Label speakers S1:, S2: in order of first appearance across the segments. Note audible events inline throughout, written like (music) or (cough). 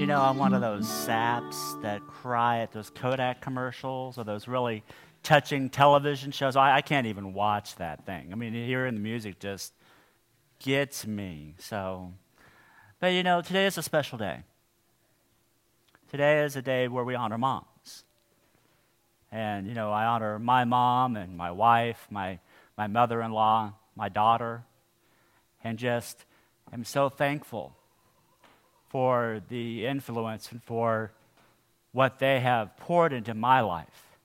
S1: You know, I'm one of those saps that cry at those Kodak commercials or those really touching television shows. I, I can't even watch that thing. I mean, hearing the music just gets me. So, but you know, today is a special day. Today is a day where we honor moms. And, you know, I honor my mom and my wife, my, my mother in law, my daughter, and just am so thankful for the influence and for what they have poured into my life.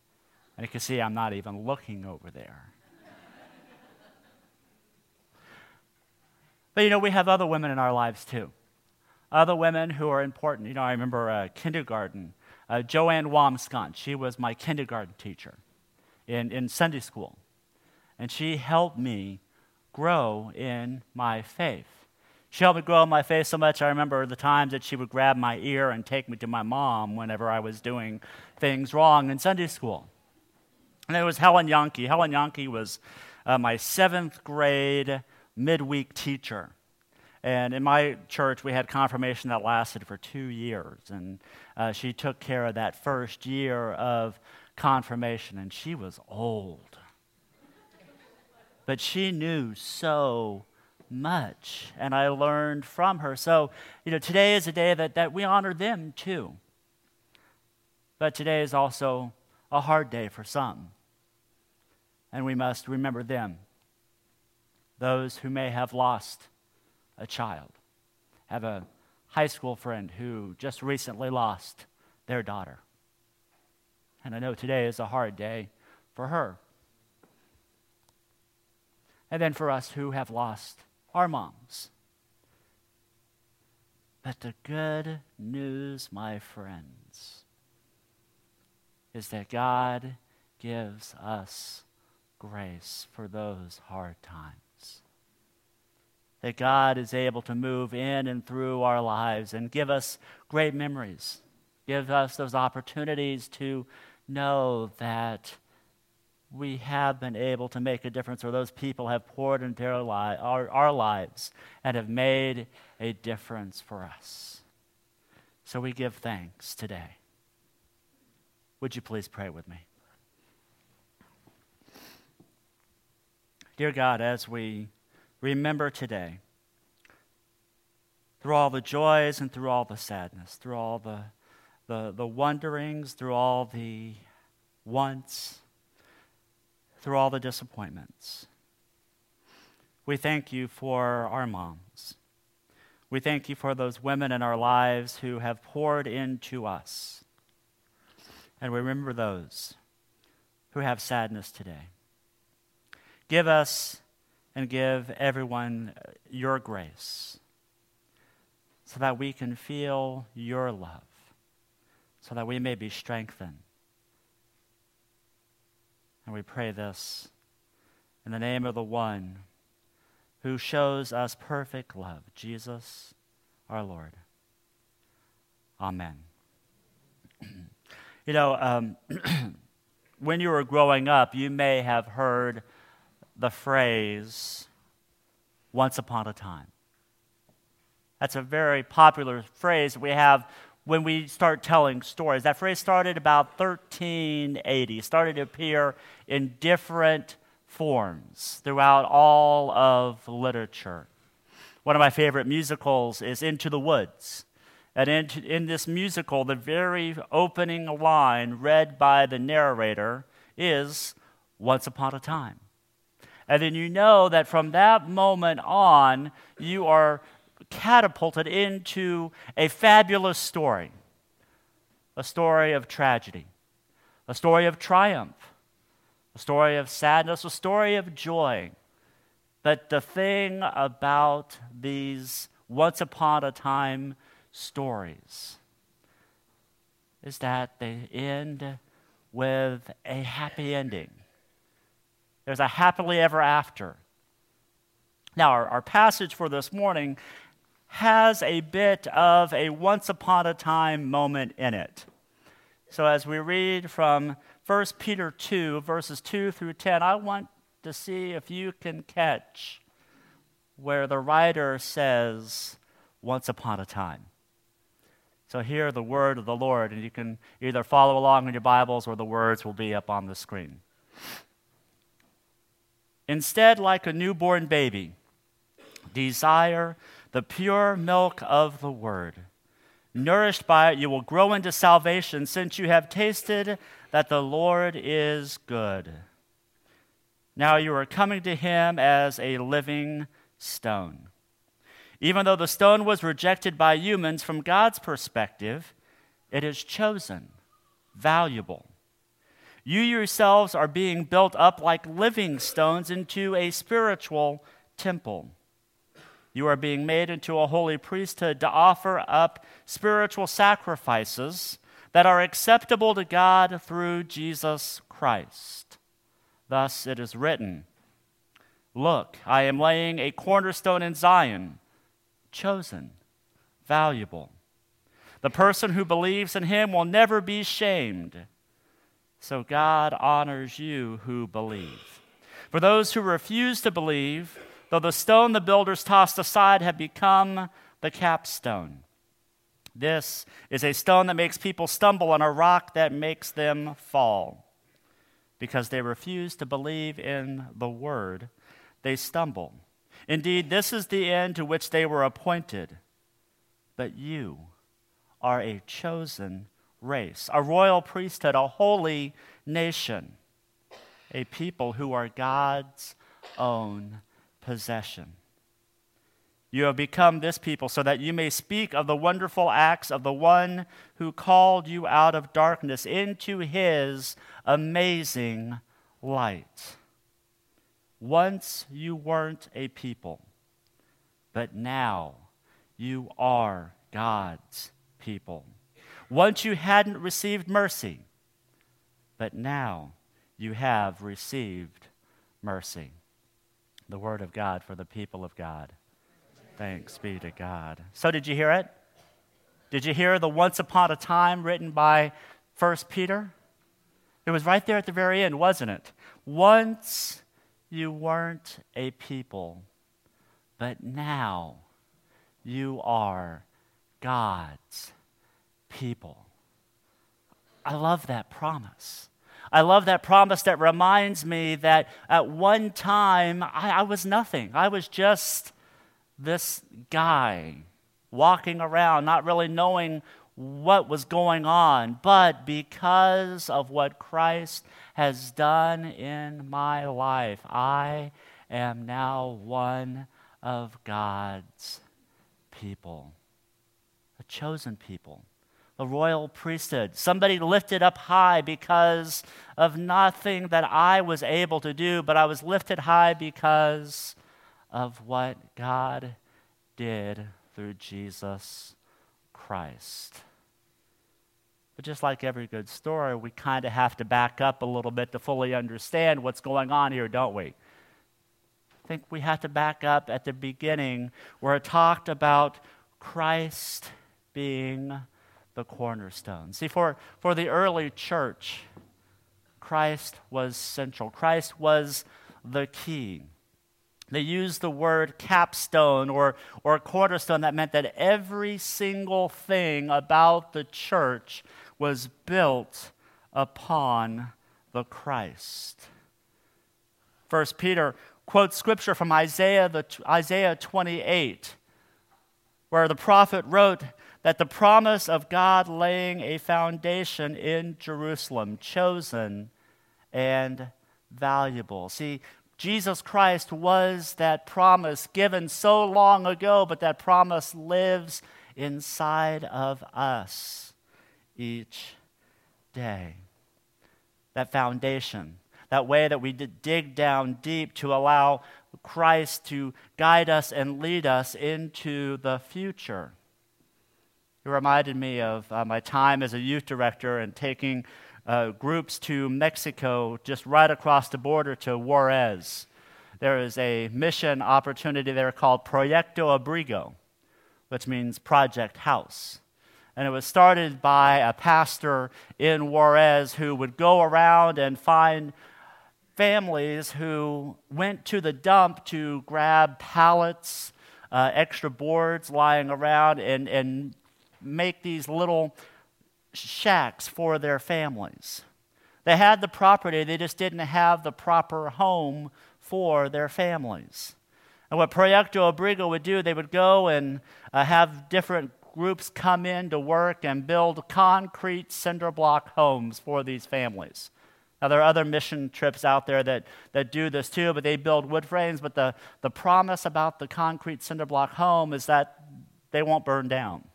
S1: And you can see I'm not even looking over there. but you know, we have other women in our lives too. Other women who are important. You know, I remember uh, kindergarten. Uh, Joanne Wamscott, she was my kindergarten teacher in, in Sunday school. And she helped me grow in my faith. She helped me grow my faith so much. I remember the times that she would grab my ear and take me to my mom whenever I was doing things wrong in Sunday school. And it was Helen Yankee. Helen Yankee was uh, my seventh grade midweek teacher. And in my church, we had confirmation that lasted for two years. And uh, she took care of that first year of confirmation. And she was old. but she knew so much. And I learned from her. So, you know, today is a day that, that we honor them too. But today is also a hard day for some and we must remember them. Those who may have lost a child. Have a high school friend who just recently lost their daughter. And I know today is a hard day for her. And then for us who have lost our moms. But the good news, my friends, is that God gives us grace for those hard times. That God is able to move in and through our lives and give us great memories, give us those opportunities to know that we have been able to make a difference, or those people have poured into our, li- our, our lives and have made a difference for us. So we give thanks today. Would you please pray with me? Dear God, as we remember today, through all the joys and through all the sadness, through all the, the, the wonderings, through all the wants, through all the disappointments, we thank you for our moms. We thank you for those women in our lives who have poured into us. And we remember those who have sadness today. Give us and give everyone your grace so that we can feel your love, so that we may be strengthened. And we pray this in the name of the one who shows us perfect love, Jesus our Lord. Amen. (clears throat) you know, um, (clears throat) when you were growing up, you may have heard the phrase, once upon a time. That's a very popular phrase we have when we start telling stories. That phrase started about 1380, it started to appear in different forms throughout all of literature. One of my favorite musicals is Into the Woods. And in, in this musical, the very opening line read by the narrator is Once Upon a Time. And then you know that from that moment on, you are catapulted into a fabulous story a story of tragedy, a story of triumph, a story of sadness, a story of joy. But the thing about these once upon a time stories is that they end with a happy ending. There's a happily ever after. Now, our, our passage for this morning has a bit of a once upon a time moment in it. So, as we read from 1 Peter 2, verses 2 through 10, I want to see if you can catch where the writer says, once upon a time. So, hear the word of the Lord, and you can either follow along in your Bibles or the words will be up on the screen. Instead, like a newborn baby, desire the pure milk of the word. Nourished by it, you will grow into salvation, since you have tasted that the Lord is good. Now you are coming to him as a living stone. Even though the stone was rejected by humans, from God's perspective, it is chosen, valuable. You yourselves are being built up like living stones into a spiritual temple you are being made into a holy priesthood to offer up spiritual sacrifices that are acceptable to God through Jesus Christ. Thus it is written Look, I am laying a cornerstone in Zion, chosen, valuable. The person who believes in him will never be shamed. So God honors you who believe. For those who refuse to believe, though the stone the builders tossed aside had become the capstone. This is a stone that makes people stumble and a rock that makes them fall. Because they refuse to believe in the word, they stumble. Indeed, this is the end to which they were appointed. But you are a chosen race, a royal priesthood, a holy nation, a people who are God's own possession. You have become this people so that you may speak of the wonderful acts of the one who called you out of darkness into his amazing light. Once you weren't a people, but now you are God's people. Once you hadn't received mercy, but now you have received mercy the word of God for the people of God. Thanks be to God. So, did you hear it? Did you hear the once upon a time written by First Peter? It was right there at the very end, wasn't it? Once you weren't a people, but now you are God's people. I love that promise. I love that promise that reminds me that at one time I, I was nothing. I was just this guy walking around, not really knowing what was going on. But because of what Christ has done in my life, I am now one of God's people, a chosen people a royal priesthood, somebody lifted up high because of nothing that I was able to do, but I was lifted high because of what God did through Jesus Christ. But just like every good story, we kind of have to back up a little bit to fully understand what's going on here, don't we? I think we have to back up at the beginning where it talked about Christ being the cornerstone. See, for, for the early church, Christ was central, Christ was the key. They used the word capstone or, or cornerstone. That meant that every single thing about the church was built upon the Christ. First Peter quotes scripture from Isaiah, the, Isaiah 28, where the prophet wrote, that the promise of God laying a foundation in Jerusalem, chosen and valuable. See, Jesus Christ was that promise given so long ago, but that promise lives inside of us each day. That foundation, that way that we dig down deep to allow Christ to guide us and lead us into the future. It reminded me of uh, my time as a youth director and taking uh, groups to Mexico, just right across the border to Juarez. There is a mission opportunity there called Proyecto Abrigo, which means Project House. And it was started by a pastor in Juarez who would go around and find families who went to the dump to grab pallets, uh, extra boards lying around, and, and make these little shacks for their families. They had the property, they just didn't have the proper home for their families. And what Proyecto Abrigo would do, they would go and uh, have different groups come in to work and build concrete cinder block homes for these families. Now, there are other mission trips out there that, that do this too, but they build wood frames. But the, the promise about the concrete cinder block home is that they won't burn down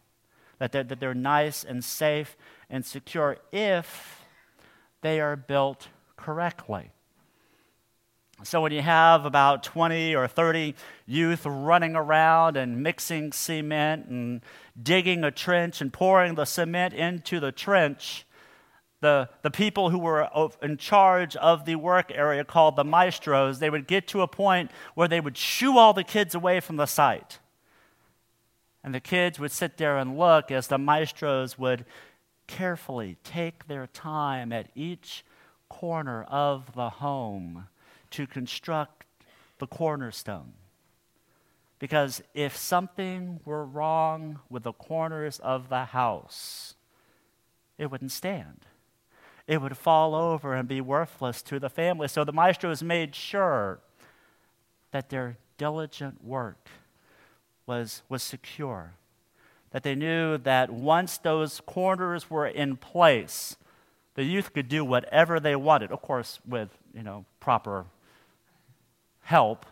S1: that they're, that they're nice and safe and secure if they are built correctly. So, when you have about 20 or 30 youth running around and mixing cement and digging a trench and pouring the cement into the trench, the, the people who were in charge of the work area, called the maestros, they would get to a point where they would shoo all the kids away from the site. And the kids would sit there and look as the maestros would carefully take their time at each corner of the home to construct the cornerstone. Because if something were wrong with the corners of the house, it wouldn't stand. It would fall over and be worthless to the family. So the maestros made sure that their diligent work was, was secure. That they knew that once those corners were in place, the youth could do whatever they wanted, of course, with you know, proper help.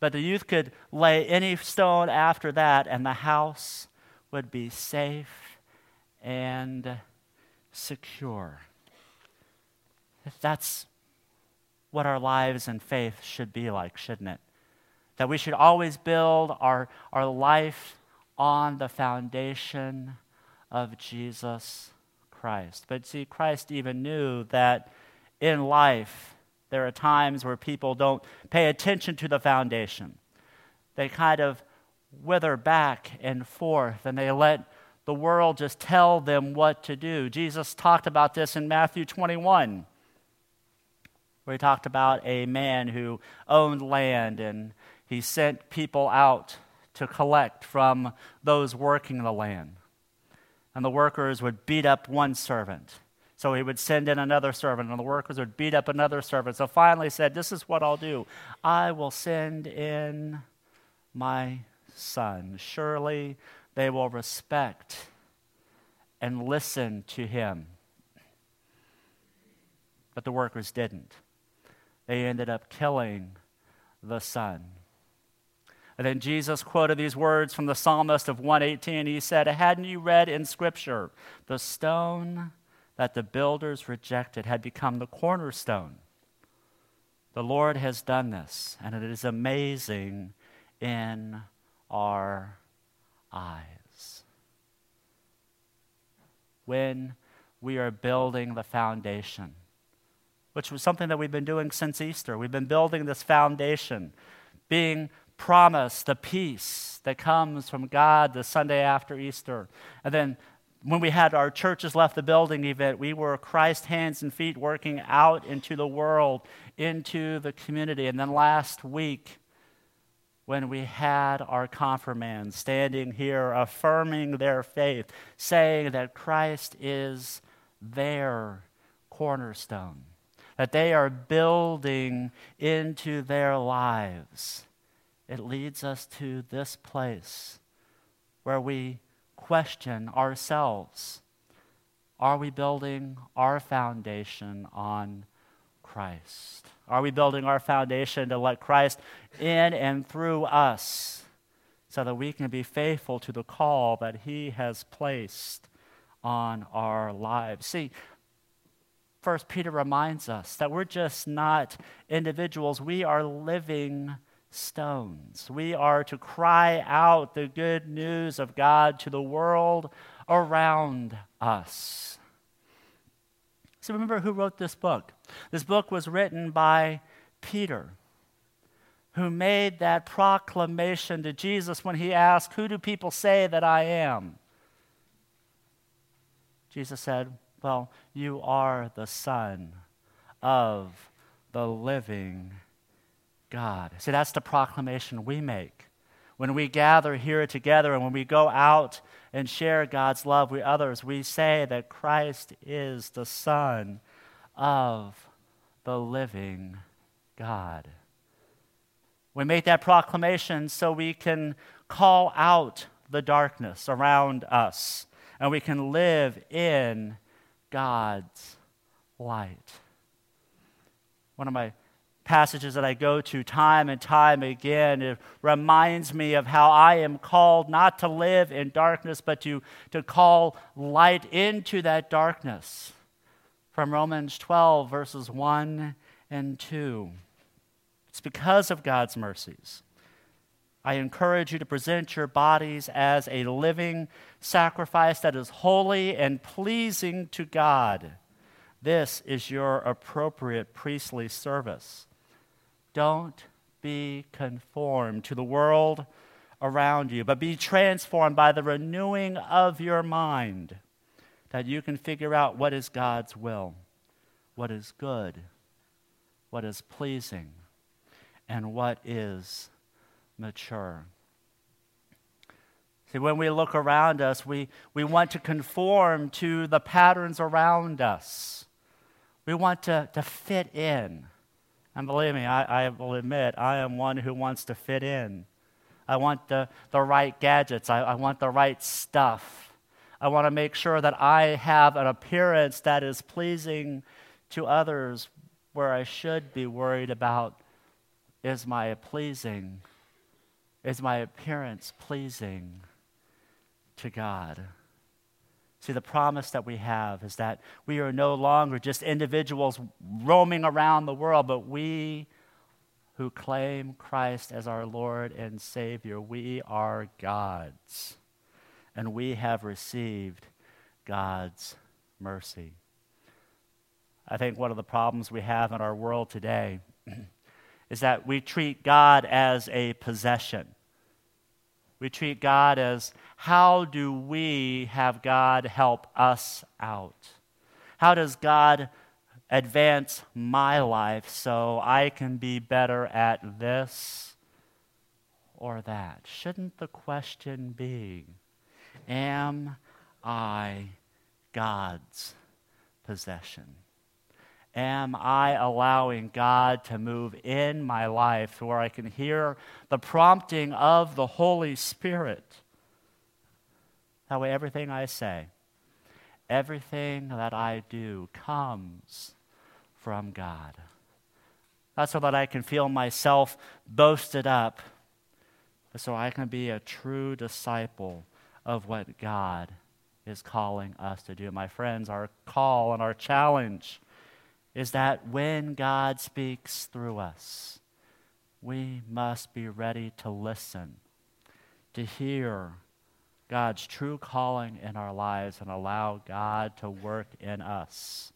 S1: But the youth could lay any stone after that, and the house would be safe and secure. That's what our lives and faith should be like, shouldn't it? That we should always build our, our life on the foundation of Jesus Christ. But see, Christ even knew that in life, there are times where people don't pay attention to the foundation. They kind of wither back and forth and they let the world just tell them what to do. Jesus talked about this in Matthew 21, where he talked about a man who owned land and he sent people out to collect from those working the land. And the workers would beat up one servant. So he would send in another servant, and the workers would beat up another servant. So finally said, This is what I'll do. I will send in my son. Surely they will respect and listen to him. But the workers didn't. They ended up killing the son. And then Jesus quoted these words from the psalmist of 118. He said, Hadn't you read in Scripture, the stone that the builders rejected had become the cornerstone? The Lord has done this, and it is amazing in our eyes. When we are building the foundation, which was something that we've been doing since Easter, we've been building this foundation, being promise, the peace that comes from God the Sunday after Easter. And then when we had our churches left the building event, we were Christ's hands and feet working out into the world, into the community. And then last week, when we had our confirmands standing here affirming their faith, saying that Christ is their cornerstone, that they are building into their lives it leads us to this place where we question ourselves. Are we building our foundation on Christ? Are we building our foundation to let Christ in and through us so that we can be faithful to the call that He has placed on our lives? See, First Peter reminds us that we're just not individuals, we are living stones. We are to cry out the good news of God to the world around us. So remember who wrote this book? This book was written by Peter, who made that proclamation to Jesus when he asked, Who do people say that I am? Jesus said, Well, you are the Son of the living God. See, that's the proclamation we make. When we gather here together and when we go out and share God's love with others, we say that Christ is the Son of the living God. We make that proclamation so we can call out the darkness around us and we can live in God's light. One of my passages that I go to time and time again. It reminds me of how I am called not to live in darkness, but to, to call light into that darkness. From Romans 12, verses 1 and 2. It's because of God's mercies. I encourage you to present your bodies as a living sacrifice that is holy and pleasing to God. This is your appropriate priestly service. Don't be conformed to the world around you, but be transformed by the renewing of your mind that you can figure out what is God's will, what is good, what is pleasing, and what is mature. See, when we look around us, we, we want to conform to the patterns around us. We want to, to fit in. And believe me, I, I will admit, I am one who wants to fit in. I want the, the right gadgets, I, I want the right stuff. I want to make sure that I have an appearance that is pleasing to others, where I should be worried about is my pleasing, is my appearance pleasing to God? See, the promise that we have is that we are no longer just individuals roaming around the world, but we who claim Christ as our Lord and Savior, we are God's. And we have received God's mercy. I think one of the problems we have in our world today (clears throat) is that we treat God as a possession. We treat God as how do we have God help us out? How does God advance my life so I can be better at this or that? Shouldn't the question be, am I God's possession? Am I allowing God to move in my life to where I can hear the prompting of the Holy Spirit? That way, everything I say, everything that I do comes from God. Not so that I can feel myself boasted up, but so I can be a true disciple of what God is calling us to do. My friends, our call and our challenge is that when God speaks through us, we must be ready to listen, to hear God's true calling in our lives and allow God to work in us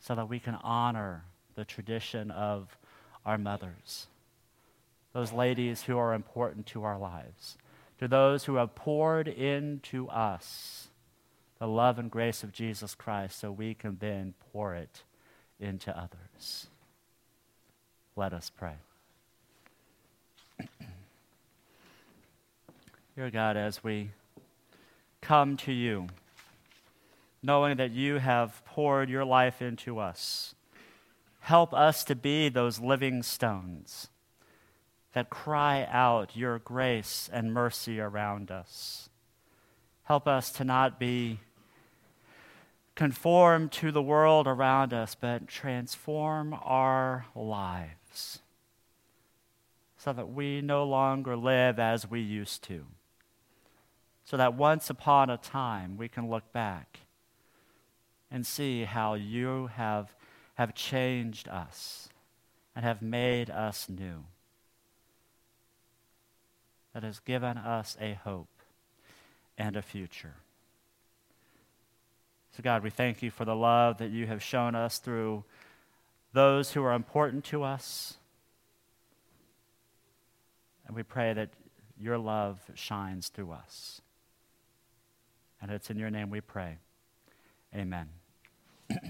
S1: so that we can honor the tradition of our mothers, those ladies who are important to our lives, to those who have poured into us the love and grace of Jesus Christ so we can then pour it into others. Let us pray. (clears throat) Dear God, as we come to you, knowing that you have poured your life into us, help us to be those living stones that cry out your grace and mercy around us. Help us to not be conform to the world around us, but transform our lives so that we no longer live as we used to. So that once upon a time we can look back and see how you have, have changed us and have made us new. That has given us a hope and a future. So, God, we thank you for the love that you have shown us through those who are important to us. And we pray that your love shines through us. And it's in your name we pray. Amen. (clears throat)